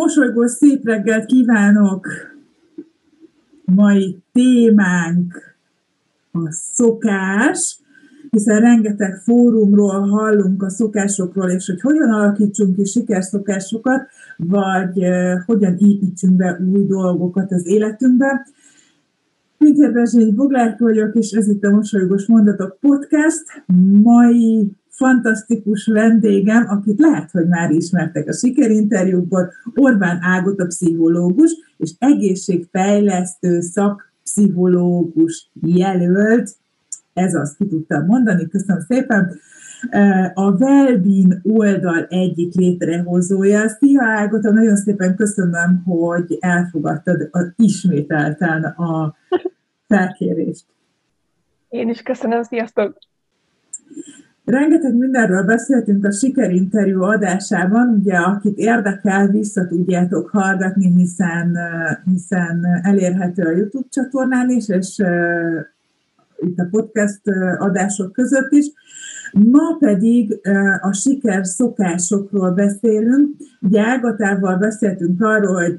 Mosolygó szép reggelt kívánok! Mai témánk a szokás, hiszen rengeteg fórumról hallunk a szokásokról, és hogy hogyan alakítsunk ki sikerszokásokat, vagy hogyan építsünk be új dolgokat az életünkbe. Pintér Bezsényi Boglárk vagyok, és ez itt a Mosolygós Mondatok Podcast. Mai fantasztikus vendégem, akit lehet, hogy már ismertek a sikerinterjúkból, Orbán Ágot a pszichológus, és egészségfejlesztő szakpszichológus jelölt, ez azt ki tudtam mondani, köszönöm szépen, a Wellbeing oldal egyik létrehozója. Szia Ágota, nagyon szépen köszönöm, hogy elfogadtad a, ismételten a felkérést. Én is köszönöm, sziasztok! Rengeteg mindenről beszéltünk a sikerinterjú adásában, ugye akit érdekel, vissza tudjátok hallgatni, hiszen, hiszen elérhető a YouTube csatornán is, és itt a podcast adások között is. Ma pedig a siker szokásokról beszélünk. Ugye Ágatával beszéltünk arról, hogy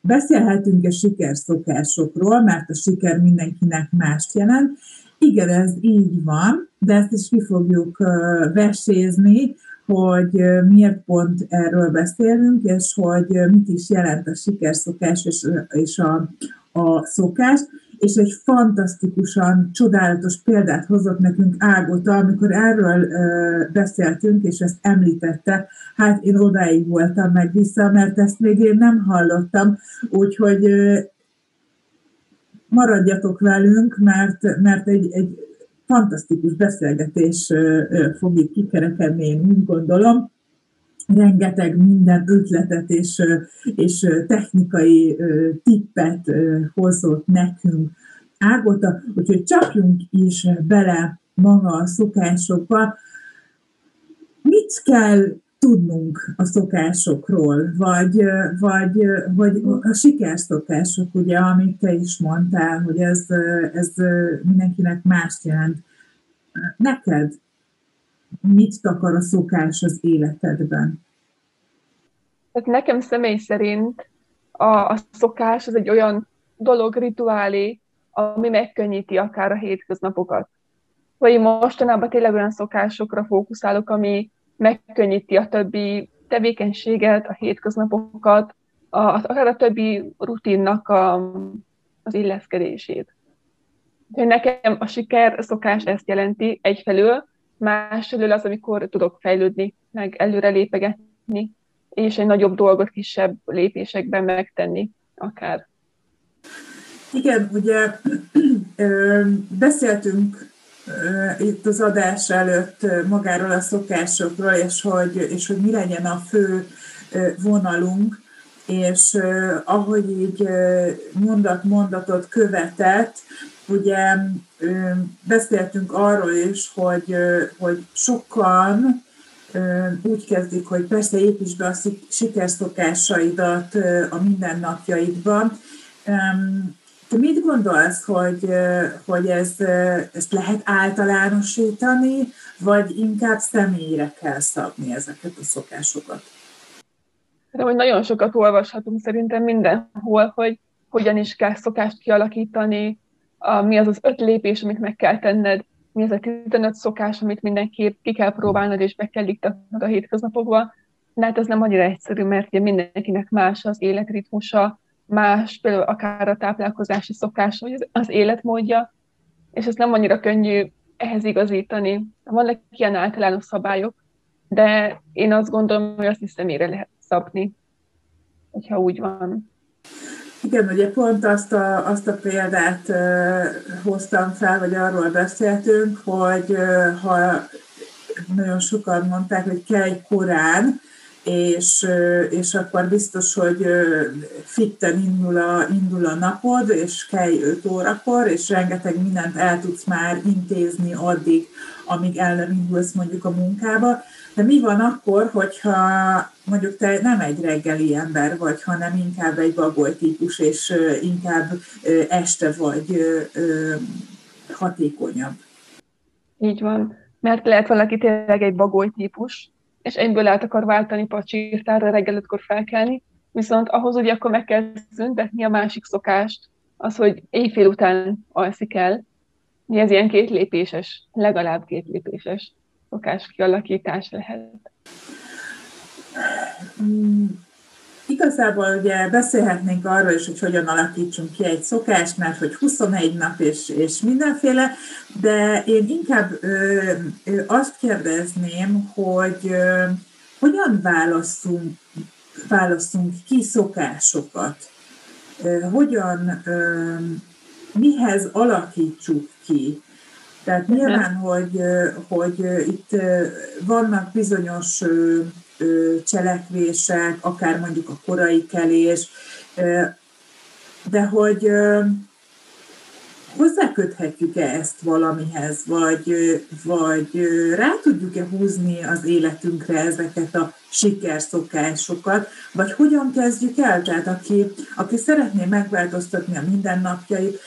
beszélhetünk a siker szokásokról, mert a siker mindenkinek mást jelent, igen, ez így van, de ezt is ki fogjuk vesézni, hogy miért pont erről beszélünk, és hogy mit is jelent a sikerszokás és, és a, a szokás. És egy fantasztikusan csodálatos példát hozott nekünk Ágota, amikor erről beszéltünk, és ezt említette, hát én odáig voltam meg vissza, mert ezt még én nem hallottam, úgyhogy maradjatok velünk, mert, mert egy, egy fantasztikus beszélgetés fog itt kikerekedni, én úgy gondolom. Rengeteg minden ötletet és, és technikai tippet hozott nekünk Ágota, úgyhogy csapjunk is bele maga a szokásokba. Mit kell tudnunk a szokásokról, vagy, vagy, vagy a sikerszokások, ugye, amit te is mondtál, hogy ez, ez mindenkinek mást jelent. Neked mit takar a szokás az életedben? Tehát nekem személy szerint a, a szokás az egy olyan dolog, rituálé, ami megkönnyíti akár a hétköznapokat. Vagy mostanában tényleg olyan szokásokra fókuszálok, ami megkönnyíti a többi tevékenységet, a hétköznapokat, a, akár a többi rutinnak a, az illeszkedését. Úgyhogy nekem a siker szokás ezt jelenti egyfelől, másfelől az, amikor tudok fejlődni, meg előre lépegetni, és egy nagyobb dolgot kisebb lépésekben megtenni akár. Igen, ugye beszéltünk itt az adás előtt magáról a szokásokról, és hogy, és hogy mi legyen a fő vonalunk, és ahogy így mondat-mondatot követett, ugye beszéltünk arról is, hogy, hogy sokan úgy kezdik, hogy persze építs be a sikerszokásaidat a mindennapjaidban, te mit gondolsz, hogy, hogy ez, ezt lehet általánosítani, vagy inkább személyre kell szabni ezeket a szokásokat? De hogy nagyon sokat olvashatunk szerintem mindenhol, hogy hogyan is kell szokást kialakítani, mi az az öt lépés, amit meg kell tenned, mi az a 15 szokás, amit mindenképp ki kell próbálnod, és be kell iktatnod a hétköznapokba. De hát ez nem annyira egyszerű, mert ugye mindenkinek más az életritmusa, más, például akár a táplálkozási szokás, vagy az életmódja, és ez nem annyira könnyű ehhez igazítani. Vannak ilyen általános szabályok, de én azt gondolom, hogy azt is személyre lehet szabni, hogyha úgy van. Igen, ugye pont azt a, azt a példát uh, hoztam fel, vagy arról beszéltünk, hogy uh, ha nagyon sokan mondták, hogy kell korán, és, és akkor biztos, hogy fitten indul a, indul a napod, és kell 5 órakor, és rengeteg mindent el tudsz már intézni addig, amíg el nem indulsz mondjuk a munkába. De mi van akkor, hogyha mondjuk te nem egy reggeli ember vagy, hanem inkább egy bagoly típus, és inkább este vagy hatékonyabb? Így van. Mert lehet valaki tényleg egy bagoly típus, és egyből át akar váltani pacsirtára reggel felkelni, Viszont ahhoz ugye akkor meg kell szüntetni a másik szokást, az, hogy éjfél után alszik el. Ez ilyen két lépéses, legalább két lépéses szokás kialakítás lehet. Igazából ugye beszélhetnénk arról is, hogy hogyan alakítsunk ki egy szokást, mert hogy 21 nap és, és mindenféle, de én inkább ö, ö, azt kérdezném, hogy ö, hogyan válaszunk, válaszunk ki szokásokat, ö, hogyan, ö, mihez alakítsuk ki. Tehát nyilván, hogy, hogy itt vannak bizonyos cselekvések, akár mondjuk a korai kelés, de hogy hozzáköthetjük-e ezt valamihez, vagy, vagy rá tudjuk-e húzni az életünkre ezeket a sikerszokásokat, vagy hogyan kezdjük el? Tehát aki, aki szeretné megváltoztatni a mindennapjait,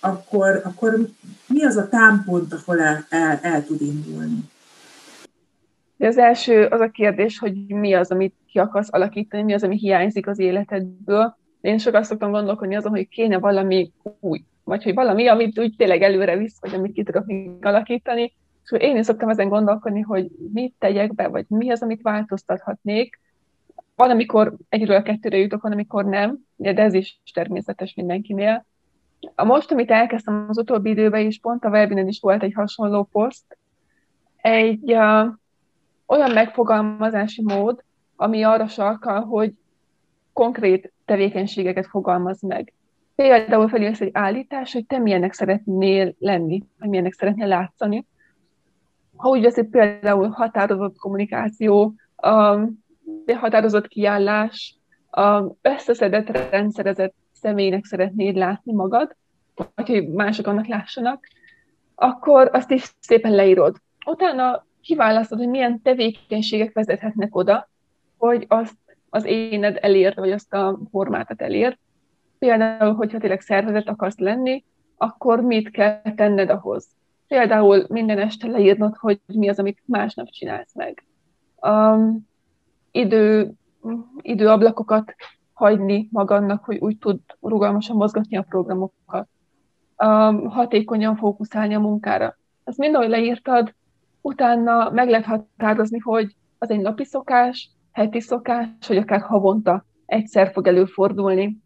akkor, akkor mi az a támpont, ahol el, el, el tud indulni? De az első az a kérdés, hogy mi az, amit ki akarsz alakítani, mi az, ami hiányzik az életedből. Én sokat szoktam gondolkodni azon, hogy kéne valami új, vagy hogy valami, amit úgy tényleg előre visz, vagy amit ki tudok még alakítani. És én is szoktam ezen gondolkodni, hogy mit tegyek be, vagy mi az, amit változtathatnék. Van, amikor egyről a kettőre jutok, van, amikor nem, de ez is természetes mindenkinél. Most, amit elkezdtem az utóbbi időben is, pont a webinen is volt egy hasonló poszt, egy uh, olyan megfogalmazási mód, ami arra sarkal, hogy konkrét tevékenységeket fogalmaz meg. Például felülsz egy állítás, hogy te milyennek szeretnél lenni, vagy milyennek szeretnél látszani. Ha úgy veszik például határozott kommunikáció, um, határozott kiállás, um, összeszedett, rendszerezett személynek szeretnéd látni magad, vagy hogy mások annak lássanak, akkor azt is szépen leírod. Utána kiválasztod, hogy milyen tevékenységek vezethetnek oda, hogy azt az éned elért, vagy azt a formátat elért. Például, hogyha tényleg szervezet akarsz lenni, akkor mit kell tenned ahhoz? Például minden este leírnod, hogy mi az, amit másnap csinálsz meg. Um, idő, időablakokat hagyni magadnak, hogy úgy tud rugalmasan mozgatni a programokat. Hatékonyan fókuszálni a munkára. Ezt mind, ahogy leírtad, utána meg lehet határozni, hogy az egy napi szokás, heti szokás, vagy akár havonta egyszer fog előfordulni,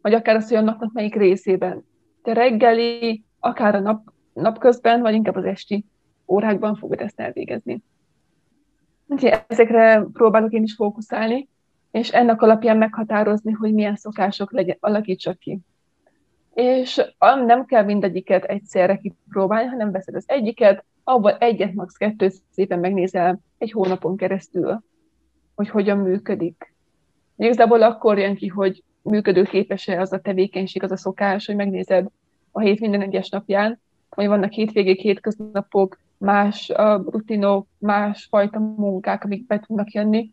vagy akár az, hogy a napnak melyik részében. De reggeli, akár a nap, napközben, vagy inkább az esti órákban fogod ezt elvégezni. Úgyhogy ezekre próbálok én is fókuszálni, és ennek alapján meghatározni, hogy milyen szokások legyen, alakítsak ki. És nem kell mindegyiket egyszerre kipróbálni, hanem veszed az egyiket, abban egyet, max. kettőt szépen megnézel egy hónapon keresztül, hogy hogyan működik. Igazából akkor jön ki, hogy működőképes-e az a tevékenység, az a szokás, hogy megnézed a hét minden egyes napján, hogy vannak hétvégék, hétköznapok, más uh, rutinok, más fajta munkák, amik be tudnak jönni,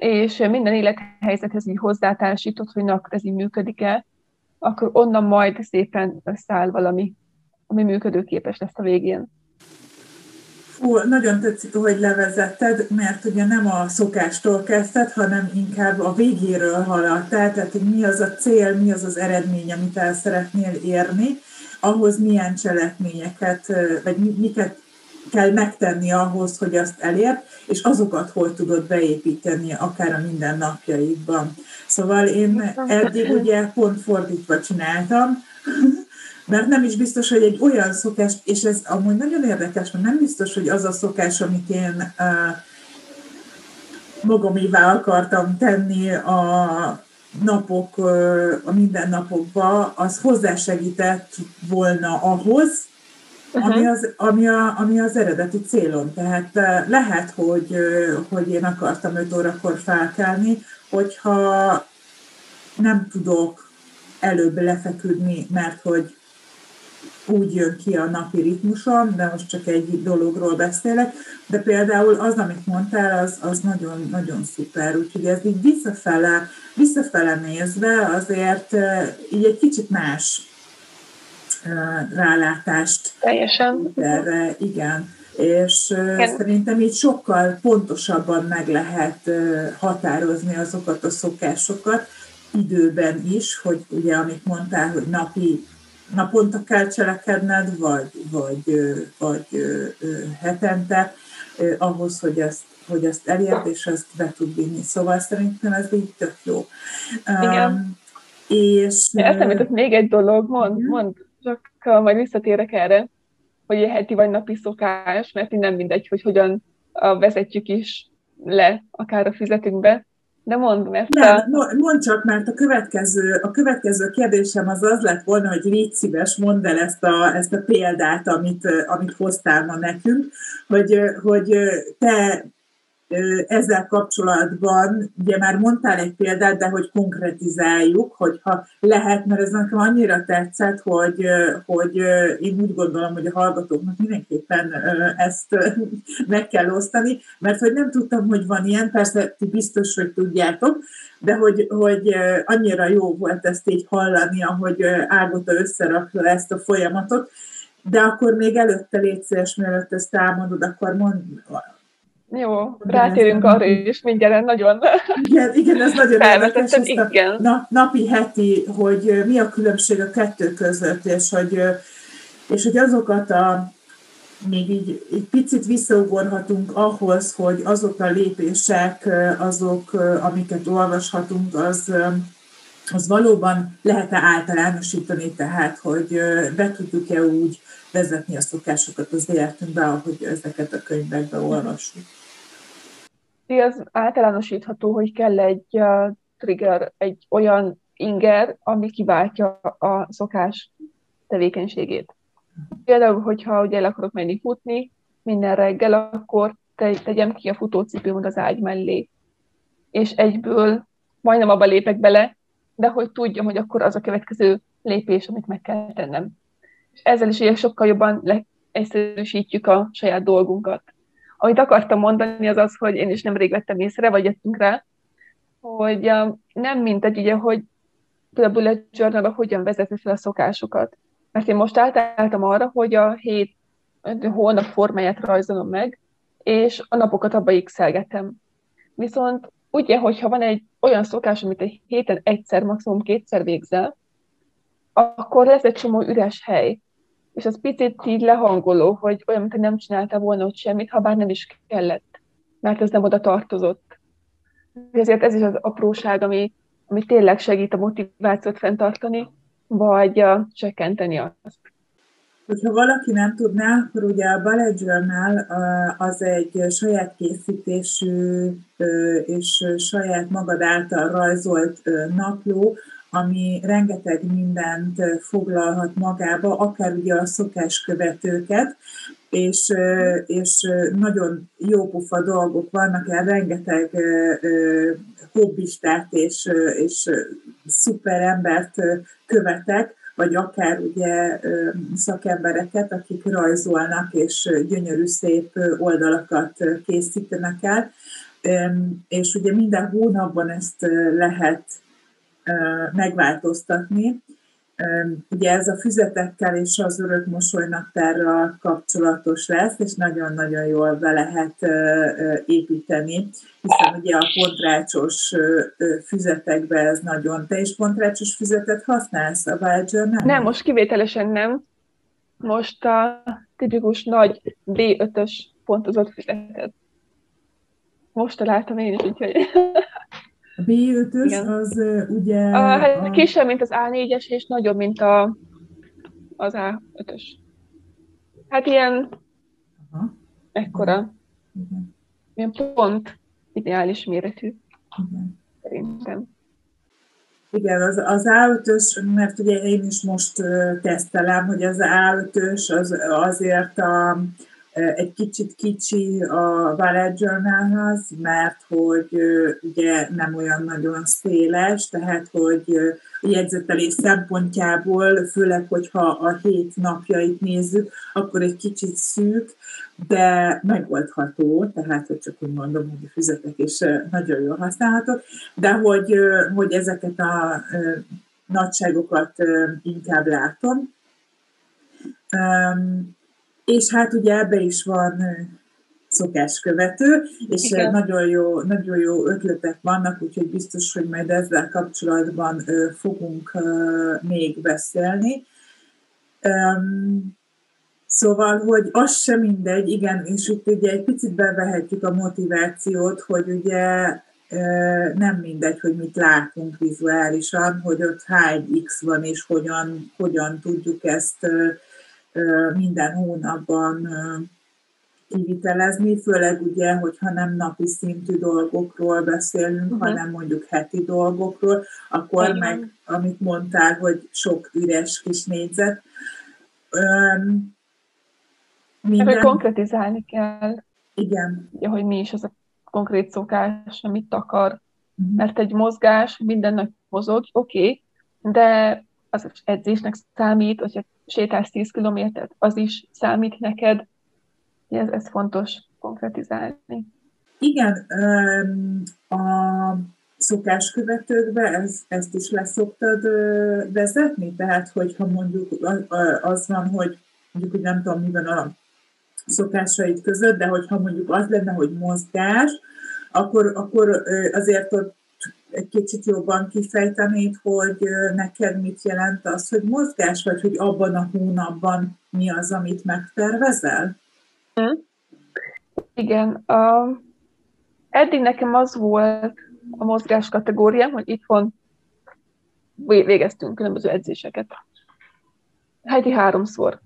és minden élethelyzethez így hozzátársított, hogy na, ez így működik-e, akkor onnan majd szépen száll valami, ami működőképes lesz a végén. Fú, nagyon tetszik, hogy levezetted, mert ugye nem a szokástól kezdted, hanem inkább a végéről haladtál, tehát hogy mi az a cél, mi az az eredmény, amit el szeretnél érni, ahhoz milyen cselekményeket, vagy miket kell megtenni ahhoz, hogy azt elérd, és azokat hol tudod beépíteni, akár a mindennapjaidban. Szóval én eddig ugye pont fordítva csináltam, mert nem is biztos, hogy egy olyan szokás, és ez amúgy nagyon érdekes, mert nem biztos, hogy az a szokás, amit én uh, magamívá akartam tenni a napok, uh, a mindennapokba, az hozzásegített volna ahhoz, uh-huh. ami, az, ami, a, ami az eredeti célom. Tehát uh, lehet, hogy, uh, hogy én akartam 5 órakor felkelni, hogyha nem tudok előbb lefeküdni, mert hogy úgy jön ki a napi ritmusom, de most csak egy dologról beszélek, de például az, amit mondtál, az, az nagyon, nagyon szuper, úgyhogy ez így visszafele, visszafele nézve azért így egy kicsit más rálátást Teljesen. erre, igen. és Igen. szerintem így sokkal pontosabban meg lehet határozni azokat a szokásokat időben is, hogy ugye amit mondtál, hogy napi naponta kell cselekedned, vagy, vagy, vagy hetente, ahhoz, hogy ezt, hogy ezt elérd, és ezt be tud vinni. Szóval szerintem ez így tök jó. Igen. Um, és... Eszembe még egy dolog, mond, mond, csak majd visszatérek erre, hogy a heti vagy napi szokás, mert nem mindegy, hogy hogyan vezetjük is le, akár a fizetünkbe, de mondd, mert... Nem, a... mondd csak, mert a következő, a következő kérdésem az az lett volna, hogy légy szíves, mondd el ezt a, ezt a példát, amit, amit hoztál ma nekünk, hogy, hogy te ezzel kapcsolatban, ugye már mondtál egy példát, de hogy konkretizáljuk, hogyha lehet, mert ez nekem annyira tetszett, hogy, hogy én úgy gondolom, hogy a hallgatóknak mindenképpen ezt meg kell osztani, mert hogy nem tudtam, hogy van ilyen, persze ti biztos, hogy tudjátok, de hogy, hogy annyira jó volt ezt így hallani, ahogy Ágota összerakta ezt a folyamatot, de akkor még előtte légy szíves, mielőtt ezt elmondod, akkor mond, jó, rátérünk arra is mindjárt nagyon igen, igen, ez nagyon érdekes. Igen. A napi, heti, hogy mi a különbség a kettő között, és hogy, és hogy azokat a még így, így picit visszaugorhatunk ahhoz, hogy azok a lépések, azok, amiket olvashatunk, az, az valóban lehet-e általánosítani, tehát, hogy be tudjuk-e úgy vezetni a szokásokat az életünkbe, ahogy ezeket a könyvekbe olvassuk az általánosítható, hogy kell egy trigger, egy olyan inger, ami kiváltja a szokás tevékenységét. Például, hogyha ugye el akarok menni futni minden reggel, akkor te, tegyem ki a futócipőmet az ágy mellé. És egyből majdnem abba lépek bele, de hogy tudjam, hogy akkor az a következő lépés, amit meg kell tennem. És ezzel is ugye sokkal jobban leegyszerűsítjük a saját dolgunkat. Amit akartam mondani, az az, hogy én is nemrég vettem észre, vagy jöttünk rá, hogy nem mindegy, ugye, hogy például a bullet journal hogyan vezetni fel a szokásokat. Mert én most átálltam arra, hogy a hét hónap formáját rajzolom meg, és a napokat abba x Viszont ugye, hogyha van egy olyan szokás, amit egy héten egyszer, maximum kétszer végzel, akkor lesz egy csomó üres hely és az picit így lehangoló, hogy olyan, mintha nem csinálta volna ott semmit, ha bár nem is kellett, mert ez nem oda tartozott. Ezért ez is az apróság, ami, ami tényleg segít a motivációt fenntartani, vagy uh, csökkenteni azt. Hogyha valaki nem tudná, akkor ugye a Ballet Journal az egy saját készítésű és saját magad által rajzolt napló, ami rengeteg mindent foglalhat magába, akár ugye a szokáskövetőket, és, és nagyon jópofa dolgok vannak, el rengeteg hobbistát és, és szuper embert követek, vagy akár ugye szakembereket, akik rajzolnak és gyönyörű szép oldalakat készítenek el. És ugye minden hónapban ezt lehet megváltoztatni. Ugye ez a füzetekkel és az örök mosolynaptárral kapcsolatos lesz, és nagyon-nagyon jól be lehet építeni, hiszen ugye a pontrácsos füzetekbe ez nagyon... Te is pontrácsos füzetet használsz a Vibe Nem, most kivételesen nem. Most a tipikus nagy B5-ös pontozott füzetet. Most találtam én is, úgyhogy... A B5-ös az ugye... A, hát a... kisebb, mint az A4-es, és nagyobb, mint a, az A5-ös. Hát ilyen Aha. ekkora. Igen. Ilyen pont ideális méretű. Igen. Szerintem. Igen, az, az A5-ös, mert ugye én is most tesztelem, hogy az A5-ös az azért a, egy kicsit kicsi a Ballet Journalhoz, mert hogy ugye nem olyan nagyon széles, tehát hogy jegyzetelés szempontjából, főleg, hogyha a hét napjait nézzük, akkor egy kicsit szűk, de megoldható, tehát, hogy csak úgy mondom, hogy a füzetek is nagyon jól használhatók, de hogy, hogy ezeket a nagyságokat inkább látom. És hát ugye ebbe is van szokáskövető, és Igen. nagyon jó, nagyon jó ötletek vannak, úgyhogy biztos, hogy majd ezzel kapcsolatban fogunk még beszélni. Szóval, hogy az sem mindegy, igen, és itt ugye egy picit bevehetjük a motivációt, hogy ugye nem mindegy, hogy mit látunk vizuálisan, hogy ott hány X van, és hogyan, hogyan tudjuk ezt minden hónapban kivitelezni, főleg ugye, hogyha nem napi szintű dolgokról beszélünk, uh-huh. hanem mondjuk heti dolgokról, akkor Igen. meg, amit mondtál, hogy sok üres kis négyzet. Öm, minden... Konkretizálni kell. Igen. Ugye, hogy mi is az a konkrét szokás, amit akar. Uh-huh. Mert egy mozgás minden nap mozog, oké, okay, de az edzésnek számít, hogyha sétálsz 10 kilométert, az is számít neked, ez, ez fontos konkretizálni. Igen, a szokáskövetőkbe ez, ezt is leszoktad vezetni? Tehát, hogyha mondjuk az van, hogy mondjuk, hogy nem tudom, mi van a szokásaid között, de hogyha mondjuk az lenne, hogy mozgás, akkor, akkor azért ott egy kicsit jobban kifejtenéd, hogy neked mit jelent az, hogy mozgás, vagy hogy abban a hónapban mi az, amit megtervezel? Hm? Igen. Uh, eddig nekem az volt a mozgás kategóriám, hogy itthon végeztünk különböző edzéseket. Heti háromszor.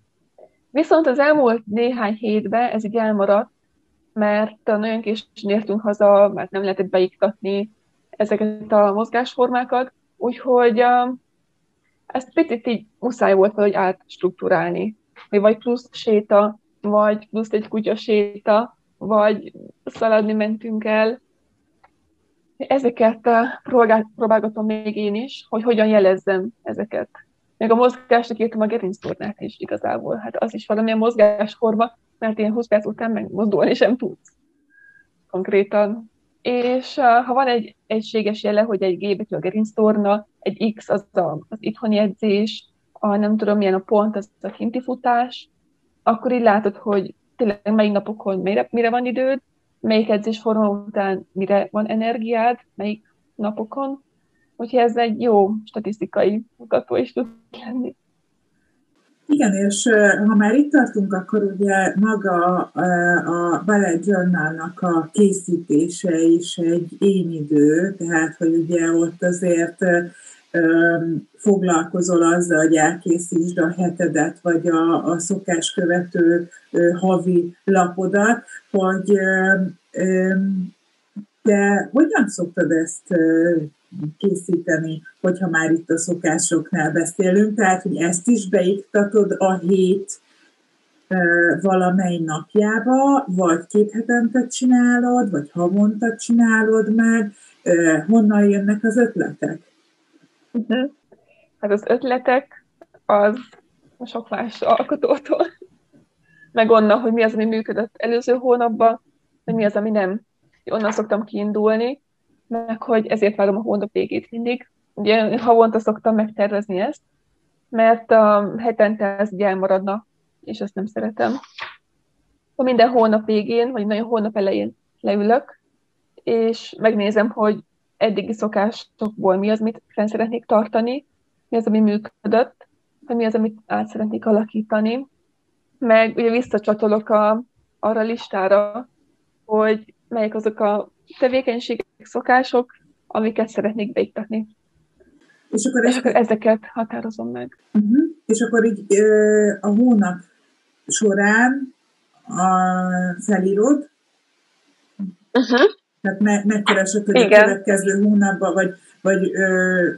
Viszont az elmúlt néhány hétben ez így elmaradt, mert nagyon későn értünk haza, mert nem lehetett beiktatni ezeket a mozgásformákat, úgyhogy ezt picit így muszáj volt valahogy átstruktúrálni. Vagy plusz séta, vagy plusz egy kutyaséta, vagy szaladni mentünk el. Ezeket próbálgatom még én is, hogy hogyan jelezzem ezeket. Még a mozgásnak írtam a gerinctornát is igazából. Hát az is valamilyen mozgásforma, mert ilyen 20 perc után megmozdulni sem tudsz. Konkrétan. És ha van egy egységes jele, hogy egy G betű a gerinctorna, egy X az a, az itthoni edzés, a nem tudom milyen a pont, az a kinti futás, akkor így látod, hogy tényleg melyik napokon mire, mire van időd, melyik edzésforma után mire van energiád, melyik napokon. Úgyhogy ez egy jó statisztikai mutató is tud lenni. Igen, és ha már itt tartunk, akkor ugye maga a Ballet Journalnak a készítése is egy idő, tehát hogy ugye ott azért foglalkozol azzal, hogy elkészítsd a hetedet, vagy a, a szokás követő havi lapodat, hogy de hogyan szoktad ezt készíteni, hogyha már itt a szokásoknál beszélünk, tehát hogy ezt is beiktatod a hét valamely napjába, vagy két hetente csinálod, vagy havonta csinálod meg, honnan jönnek az ötletek? Uh-huh. Hát az ötletek az sok más alkotótól, meg onnan, hogy mi az, ami működött előző hónapban, hogy mi az, ami nem. Onnan szoktam kiindulni, meg hogy ezért várom a hónap végét mindig. Ugye havonta szoktam megtervezni ezt, mert a hetente ez ugye elmaradna, és ezt nem szeretem. Minden hónap végén, vagy nagyon hónap elején leülök, és megnézem, hogy eddigi szokásokból mi az, mit fenn szeretnék tartani, mi az, ami működött, vagy mi az, amit át szeretnék alakítani. Meg ugye visszacsatolok a, arra listára, hogy melyek azok a tevékenységek, szokások, amiket szeretnék beiktatni. És akkor, és akkor ezeket határozom meg. Uh-huh. És akkor így a hónap során a felírod, uh-huh. Tehát me- megkeresed, hogy Igen. a következő hónapban, vagy, vagy ö,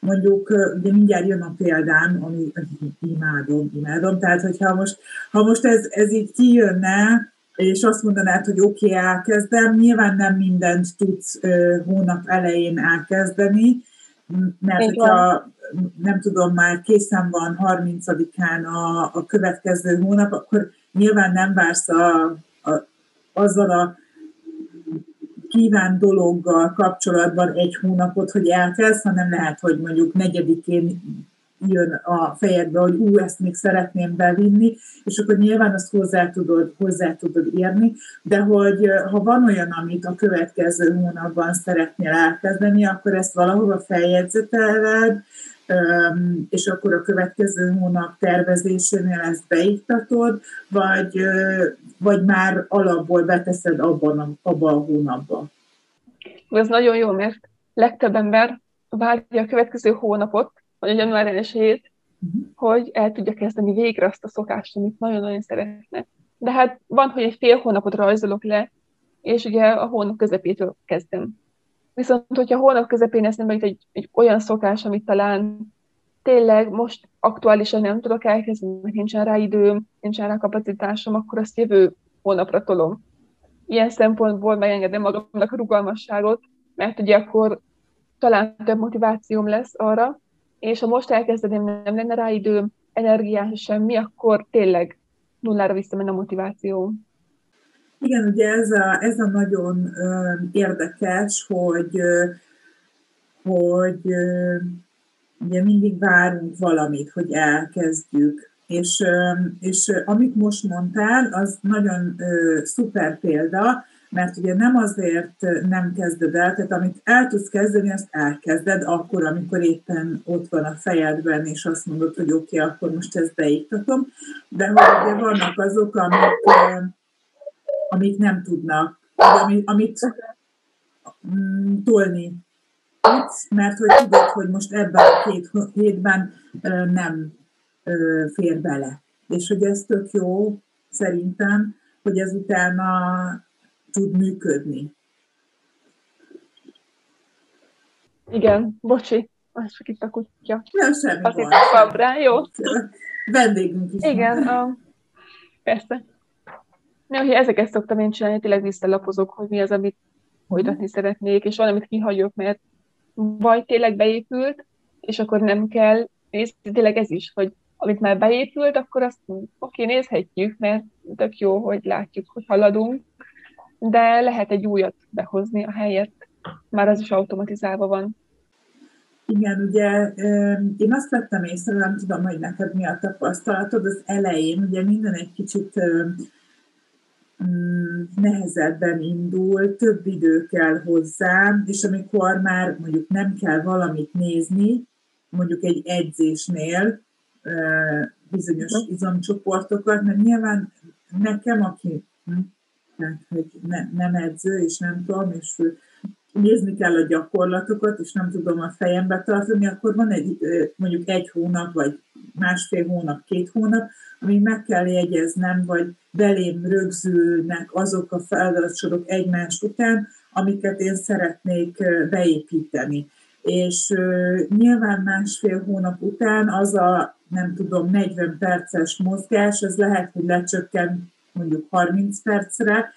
mondjuk, ugye mindjárt jön a példám, ami imádom, imádom, tehát hogyha most, ha most ez, ez így kijönne, és azt mondanád, hogy oké, okay, elkezdem, nyilván nem mindent tudsz hónap elején elkezdeni, mert Igen. hogyha nem tudom, már készen van 30-án a, a következő hónap, akkor nyilván nem vársz a, a, azzal a kíván dologgal kapcsolatban egy hónapot, hogy elkezd, hanem lehet, hogy mondjuk negyedikén jön a fejedbe, hogy ú, ezt még szeretném bevinni, és akkor nyilván azt hozzá tudod, hozzá tudod érni, de hogy ha van olyan, amit a következő hónapban szeretnél elkezdeni, akkor ezt valahova feljegyzeteled, és akkor a következő hónap tervezésénél ezt beiktatod, vagy, vagy már alapból beteszed abban a, abban a hónapban? Ez nagyon jó, mert legtöbb ember várja a következő hónapot, vagy a január 1 uh-huh. Mhm. hogy el tudja kezdeni végre azt a szokást, amit nagyon-nagyon szeretne. De hát van, hogy egy fél hónapot rajzolok le, és ugye a hónap közepétől kezdem. Viszont, hogyha hónap közepén ez nem egy, egy olyan szokás, amit talán tényleg most aktuálisan nem tudok elkezdeni, mert nincsen rá időm, nincsen rá kapacitásom, akkor azt jövő hónapra tolom. Ilyen szempontból megengedem magamnak a rugalmasságot, mert ugye akkor talán több motivációm lesz arra, és ha most elkezdeném, nem lenne rá időm, energiám, semmi, akkor tényleg nullára visszamenne a motiváció. Igen, ugye ez a, ez a nagyon ö, érdekes, hogy, ö, hogy ö, ugye mindig várunk valamit, hogy elkezdjük. És, és amit most mondtál, az nagyon szuper példa, mert ugye nem azért nem kezded el, tehát amit el tudsz kezdeni, azt elkezded akkor, amikor éppen ott van a fejedben, és azt mondod, hogy oké, okay, akkor most ezt beiktatom, de hogy ugye vannak azok, amik, amik nem tudnak, amit, amit mm, tolni tudsz, mert hogy tudod, hogy most ebben a két hétben nem fér bele. És hogy ez tök jó, szerintem, hogy ez utána tud működni. Igen, bocsi, az csak itt a kutya. Nem, semmi Azt hittem rá, jó? Vendégünk is. Igen, a, persze. Ja, hogy ezeket szoktam én csinálni, tényleg visszalapozok, hogy mi az, amit folytatni szeretnék, és valamit kihagyok, mert vagy tényleg beépült, és akkor nem kell nézni, tényleg ez is, hogy amit már beépült, akkor azt oké, nézhetjük, mert tök jó, hogy látjuk, hogy haladunk, de lehet egy újat behozni a helyet, már az is automatizálva van. Igen, ugye én azt vettem észre, nem tudom, hogy neked mi a tapasztalatod, az elején ugye minden egy kicsit mm, nehezebben indul, több idő kell hozzá, és amikor már mondjuk nem kell valamit nézni, mondjuk egy edzésnél bizonyos izomcsoportokat, mert nyilván nekem, aki tehát, hogy ne, nem edző, és nem tudom, és nézni kell a gyakorlatokat, és nem tudom a fejembe tartani, akkor van egy mondjuk egy hónap, vagy másfél hónap, két hónap, ami meg kell jegyeznem, vagy belém rögzülnek azok a feladatsorok egymás után, amiket én szeretnék beépíteni. És nyilván másfél hónap után az a, nem tudom, 40 perces mozgás, az lehet, hogy lecsökken mondjuk 30 percre,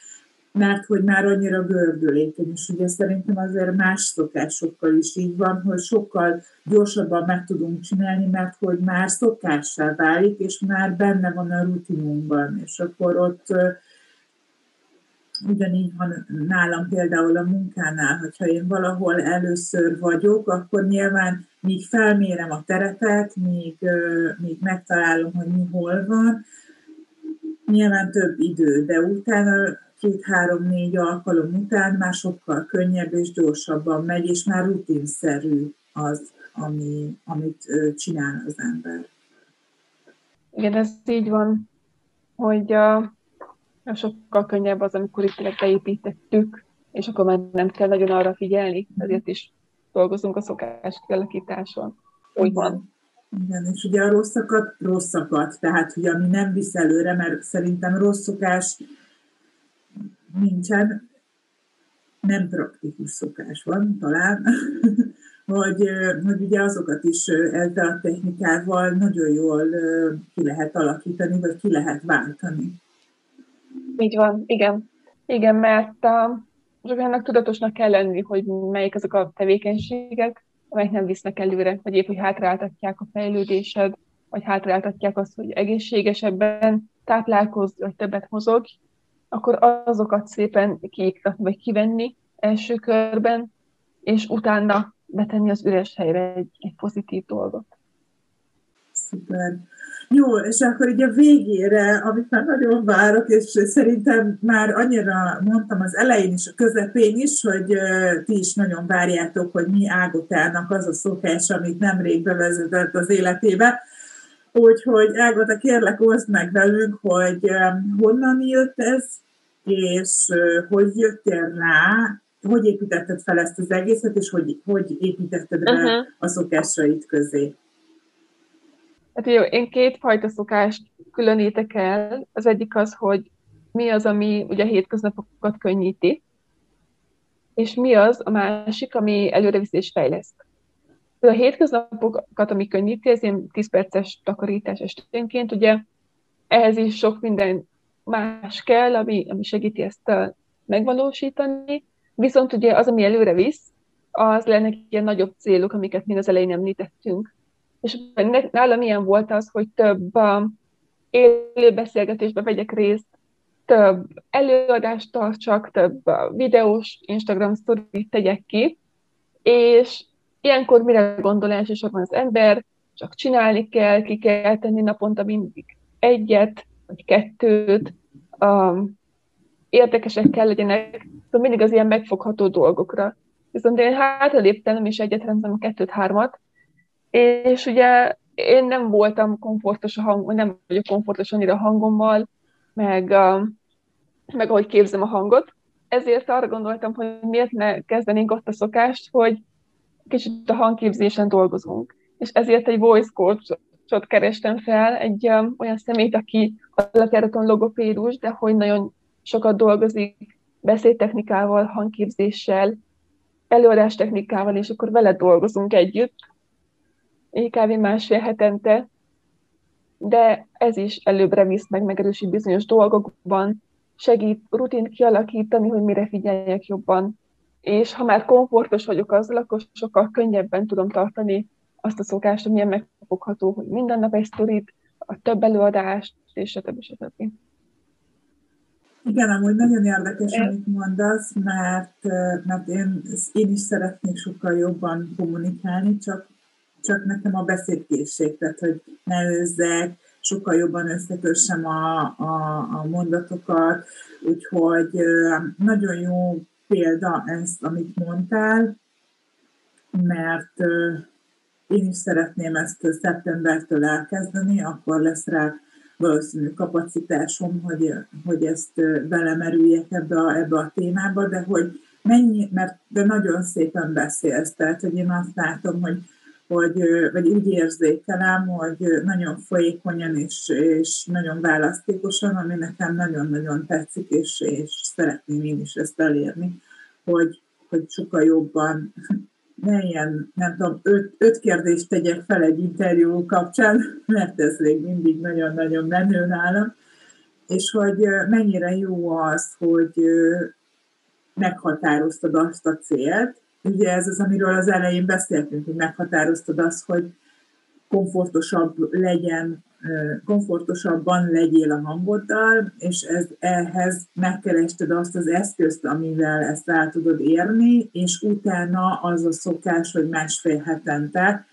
mert hogy már annyira gördülékeny, és ugye szerintem azért más szokásokkal is így van, hogy sokkal gyorsabban meg tudunk csinálni, mert hogy már szokássá válik, és már benne van a rutinunkban, és akkor ott ugyanígy van nálam például a munkánál, hogyha én valahol először vagyok, akkor nyilván míg felmérem a terepet, míg, míg megtalálom, hogy mi hol van, nyilván több idő, de utána két-három-négy alkalom után már sokkal könnyebb és gyorsabban megy, és már rutinszerű az, ami, amit csinál az ember. Igen, ez így van, hogy a, sokkal könnyebb az, amikor itt beépítettük, és akkor már nem kell nagyon arra figyelni, ezért is dolgozunk a szokás kialakításon. Úgy van. Igen, és ugye a rosszakat rosszakat, tehát hogy ami nem visz előre, mert szerintem rossz szokás nincsen, nem praktikus szokás van talán, hogy, hogy ugye azokat is ezzel a technikával nagyon jól ki lehet alakítani, vagy ki lehet váltani. Így van, igen. Igen, mert a, ennek tudatosnak kell lenni, hogy melyik azok a tevékenységek, amelyek nem visznek előre, vagy épp, hogy hátráltatják a fejlődésed, vagy hátráltatják azt, hogy egészségesebben táplálkozz, vagy többet mozog, akkor azokat szépen kiiktatni, vagy kivenni első körben, és utána betenni az üres helyre egy, egy pozitív dolgot. Szuper. Jó, és akkor így a végére, amit már nagyon várok, és szerintem már annyira mondtam az elején is, a közepén is, hogy ti is nagyon várjátok, hogy mi Ágotának az a szokás, amit nemrég bevezetett az életébe. Úgyhogy Ágota, kérlek, oszd meg velünk, hogy honnan jött ez, és hogy jöttél rá, hogy építetted fel ezt az egészet, és hogy, hogy építetted be uh-huh. a szokásait közé. Hát jó, én kétfajta szokást különítek el. Az egyik az, hogy mi az, ami ugye a hétköznapokat könnyíti, és mi az a másik, ami előreviszi és fejleszt. A hétköznapokat, ami könnyíti, ez ilyen 10 perces takarítás esténként, ugye ehhez is sok minden más kell, ami, ami segíti ezt megvalósítani, viszont ugye az, ami előre visz, az lenne ilyen nagyobb célok, amiket még az elején említettünk. És nálam ilyen volt az, hogy több um, élő beszélgetésbe vegyek részt, több előadást tartsak, több uh, videós Instagram sztorit tegyek ki, és ilyenkor mire gondol elsősorban az ember, csak csinálni kell, ki kell tenni naponta mindig egyet, vagy kettőt, um, érdekesek kell legyenek, szóval mindig az ilyen megfogható dolgokra. Viszont én hátraléptem, és egyet rendezem kettőt, hármat, és ugye én nem voltam komfortos a hang, nem vagyok komfortos annyira a hangommal, meg, meg ahogy képzem a hangot, ezért arra gondoltam, hogy miért ne kezdenénk ott a szokást, hogy kicsit a hangképzésen dolgozunk. És ezért egy voice coach-ot kerestem fel, egy um, olyan szemét, aki alapjáraton logopédus, de hogy nagyon sokat dolgozik beszédtechnikával, hangképzéssel, előadástechnikával, és akkor vele dolgozunk együtt, kb. másfél hetente, de ez is előbbre visz meg, megerősít bizonyos dolgokban, segít rutint kialakítani, hogy mire figyeljek jobban. És ha már komfortos vagyok azzal, akkor sokkal könnyebben tudom tartani azt a szokást, hogy milyen megfogható, hogy minden nap egy sztorit, a több előadást, és stb. stb. Igen, amúgy nagyon érdekes, amit mondasz, mert, mert én, én is szeretnék sokkal jobban kommunikálni, csak csak nekem a beszédkészség, tehát hogy ne őzzek, sokkal jobban összekössem a, a, a mondatokat, úgyhogy nagyon jó példa ezt, amit mondtál, mert én is szeretném ezt szeptembertől elkezdeni, akkor lesz rá valószínű kapacitásom, hogy, hogy ezt belemerüljek ebbe a, ebbe a témába, de hogy mennyi, mert de nagyon szépen beszélsz, tehát hogy én azt látom, hogy hogy, vagy úgy érzékelem, hogy nagyon folyékonyan és, és nagyon választékosan, ami nekem nagyon-nagyon tetszik, és, és szeretném én is ezt elérni, hogy, hogy sokkal jobban ne ilyen, nem tudom, öt, öt kérdést tegyek fel egy interjú kapcsán, mert ez még mindig nagyon-nagyon menő nálam, és hogy mennyire jó az, hogy meghatároztad azt a célt, ugye ez az, amiről az elején beszéltünk, hogy meghatároztad azt, hogy komfortosabb legyen, komfortosabban legyél a hangoddal, és ez, ehhez megkerested azt az eszközt, amivel ezt el tudod érni, és utána az a szokás, hogy másfél hetente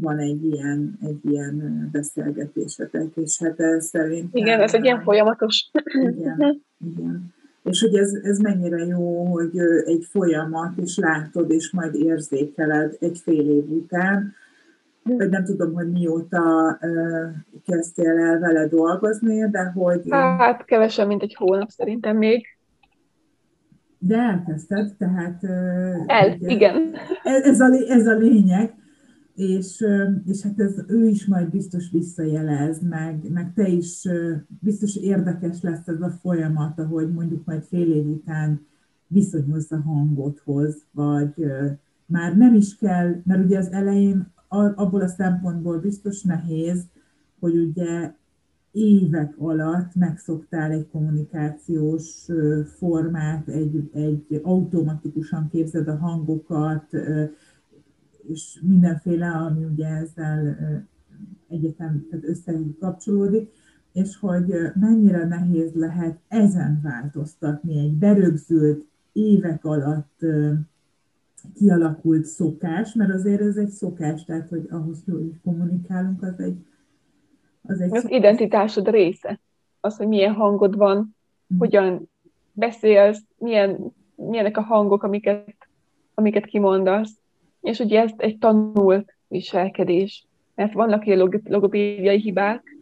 van egy ilyen, egy ilyen beszélgetésetek, és hát ez szerintem... Igen, ez egy ilyen folyamatos. Igen, igen és hogy ez, ez mennyire jó, hogy egy folyamat, és látod, és majd érzékeled egy fél év után, vagy nem tudom, hogy mióta uh, kezdtél el vele dolgozni, de hogy... Hát kevesebb, mint egy hónap szerintem még. De elkezdted, tehát... Uh, el, ugye, igen. Ez, ez, a, ez a lényeg, és, és hát ez ő is majd biztos visszajelez, meg, meg te is biztos érdekes lesz ez a folyamat, ahogy mondjuk majd fél év után viszonyulsz a hangodhoz, vagy már nem is kell, mert ugye az elején abból a szempontból biztos nehéz, hogy ugye évek alatt megszoktál egy kommunikációs formát, egy, egy automatikusan képzed a hangokat, és mindenféle, ami ugye ezzel egyetem összekapcsolódik, és hogy mennyire nehéz lehet ezen változtatni egy berögzült évek alatt kialakult szokás, mert azért ez egy szokás, tehát hogy ahhoz, hogy kommunikálunk, az egy az, egy az szokás. identitásod része. Az, hogy milyen hangod van, mm. hogyan beszélsz, milyen, milyenek a hangok, amiket, amiket kimondasz. És ugye ez egy tanult viselkedés. Mert vannak ilyen logopédiai hibák,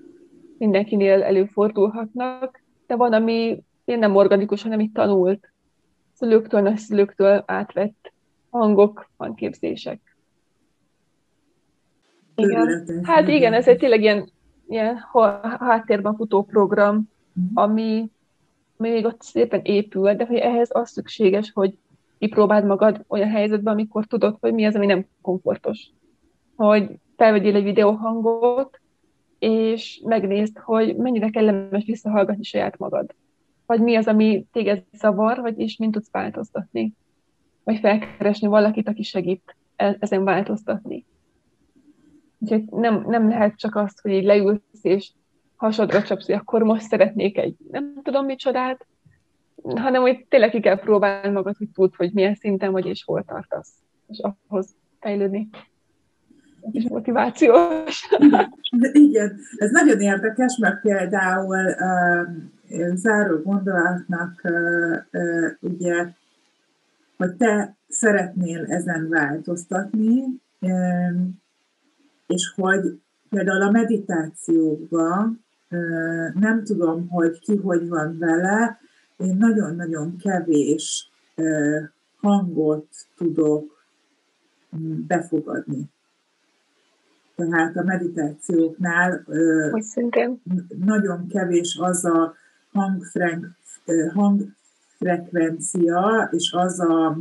mindenkinél előfordulhatnak, de van, ami nem organikus, hanem itt tanult szülőktől, nagyszülőktől átvett hangok, hangképzések. Igen. Hát igen, ez egy tényleg ilyen, ilyen háttérben futó program, mhm. ami, ami még ott szépen épül, de hogy ehhez az szükséges, hogy kipróbáld magad olyan helyzetben, amikor tudod, hogy mi az, ami nem komfortos. Hogy felvegyél egy videóhangot, és megnézd, hogy mennyire kellemes visszahallgatni saját magad. Vagy mi az, ami téged zavar, vagy és mint tudsz változtatni. Vagy felkeresni valakit, aki segít e-, ezen változtatni. Úgyhogy nem, nem lehet csak azt, hogy így leülsz, és hasadra csapsz, hogy akkor most szeretnék egy nem tudom micsodát, hanem hogy tényleg ki kell próbálni magad, hogy tudd, hogy milyen szinten vagy, és hol tartasz, és ahhoz fejlődni és motivációs. Igen, ez nagyon érdekes, mert például uh, záró gondolatnak uh, uh, ugye, hogy te szeretnél ezen változtatni, um, és hogy például a meditációkban uh, nem tudom, hogy ki hogy van vele, én nagyon-nagyon kevés hangot tudok mm, befogadni. Tehát a meditációknál nagyon kevés az a hangfrenk, hangfrekvencia, és az a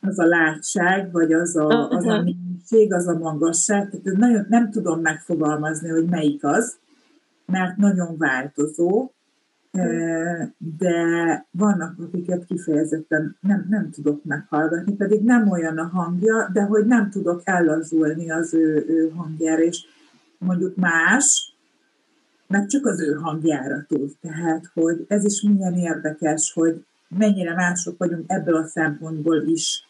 az a látság, vagy az a, az a minőség, az a magasság, tehát nagyon nem tudom megfogalmazni, hogy melyik az, mert nagyon változó, de vannak, akiket kifejezetten nem, nem tudok meghallgatni, pedig nem olyan a hangja, de hogy nem tudok ellazulni az ő, ő hangjára, és mondjuk más, meg csak az ő hangjára tud. Tehát, hogy ez is milyen érdekes, hogy mennyire mások vagyunk ebből a szempontból is.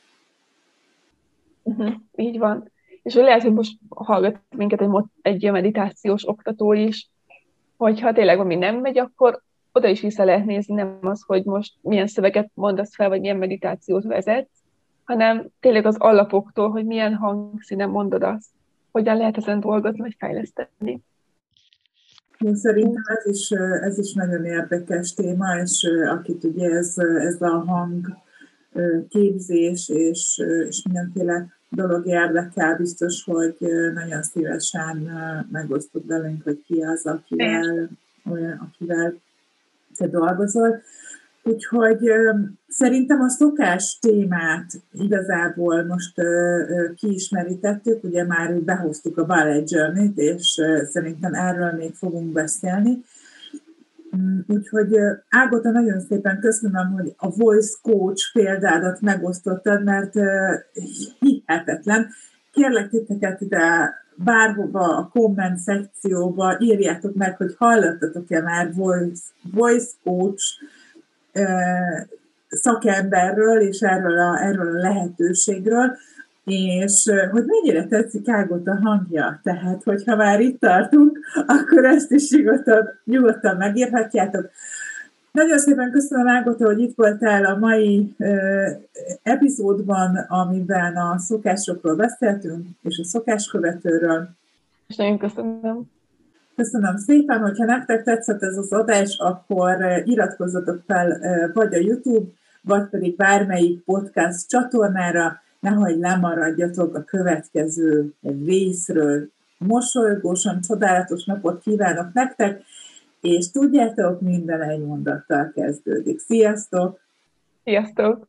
Uh-huh, így van. És lehet, hogy most hallgat minket egy, egy meditációs oktató is, hogyha tényleg valami nem megy, akkor oda is vissza lehet nézni, nem az, hogy most milyen szöveget mondasz fel, vagy milyen meditációt vezetsz, hanem tényleg az alapoktól, hogy milyen hangszínen mondod azt, hogyan lehet ezen dolgozni, vagy fejleszteni. Én szerintem ez is, ez is nagyon érdekes téma, és akit ugye ez, ez a hang képzés és, és mindenféle dolog érdekel, biztos, hogy nagyon szívesen megosztod velünk, hogy ki az, akivel, akivel te dolgozol. Úgyhogy szerintem a szokás témát igazából most kiismerítettük, ugye már behoztuk a Ballet Journey-t, és szerintem erről még fogunk beszélni. Mm, úgyhogy Ágota, nagyon szépen köszönöm, hogy a Voice Coach példádat megosztottad, mert hihetetlen. Kérlek titeket ide bárhova a komment szekcióba írjátok meg, hogy hallottatok-e már voice, voice coach szakemberről és erről a, erről a lehetőségről, és hogy mennyire tetszik Ágot a hangja. Tehát, hogyha már itt tartunk, akkor ezt is nyugodtan, nyugodtan megírhatjátok. Nagyon szépen köszönöm, Ágota, hogy itt voltál a mai ö, epizódban, amiben a szokásokról beszéltünk, és a szokáskövetőről. És nagyon köszönöm. Köszönöm szépen, hogyha nektek tetszett ez az adás, akkor iratkozzatok fel vagy a YouTube, vagy pedig bármelyik podcast csatornára, nehogy lemaradjatok a következő részről. Mosolygósan, csodálatos napot kívánok nektek, és tudjátok, minden egy mondattal kezdődik. Sziasztok! Sziasztok!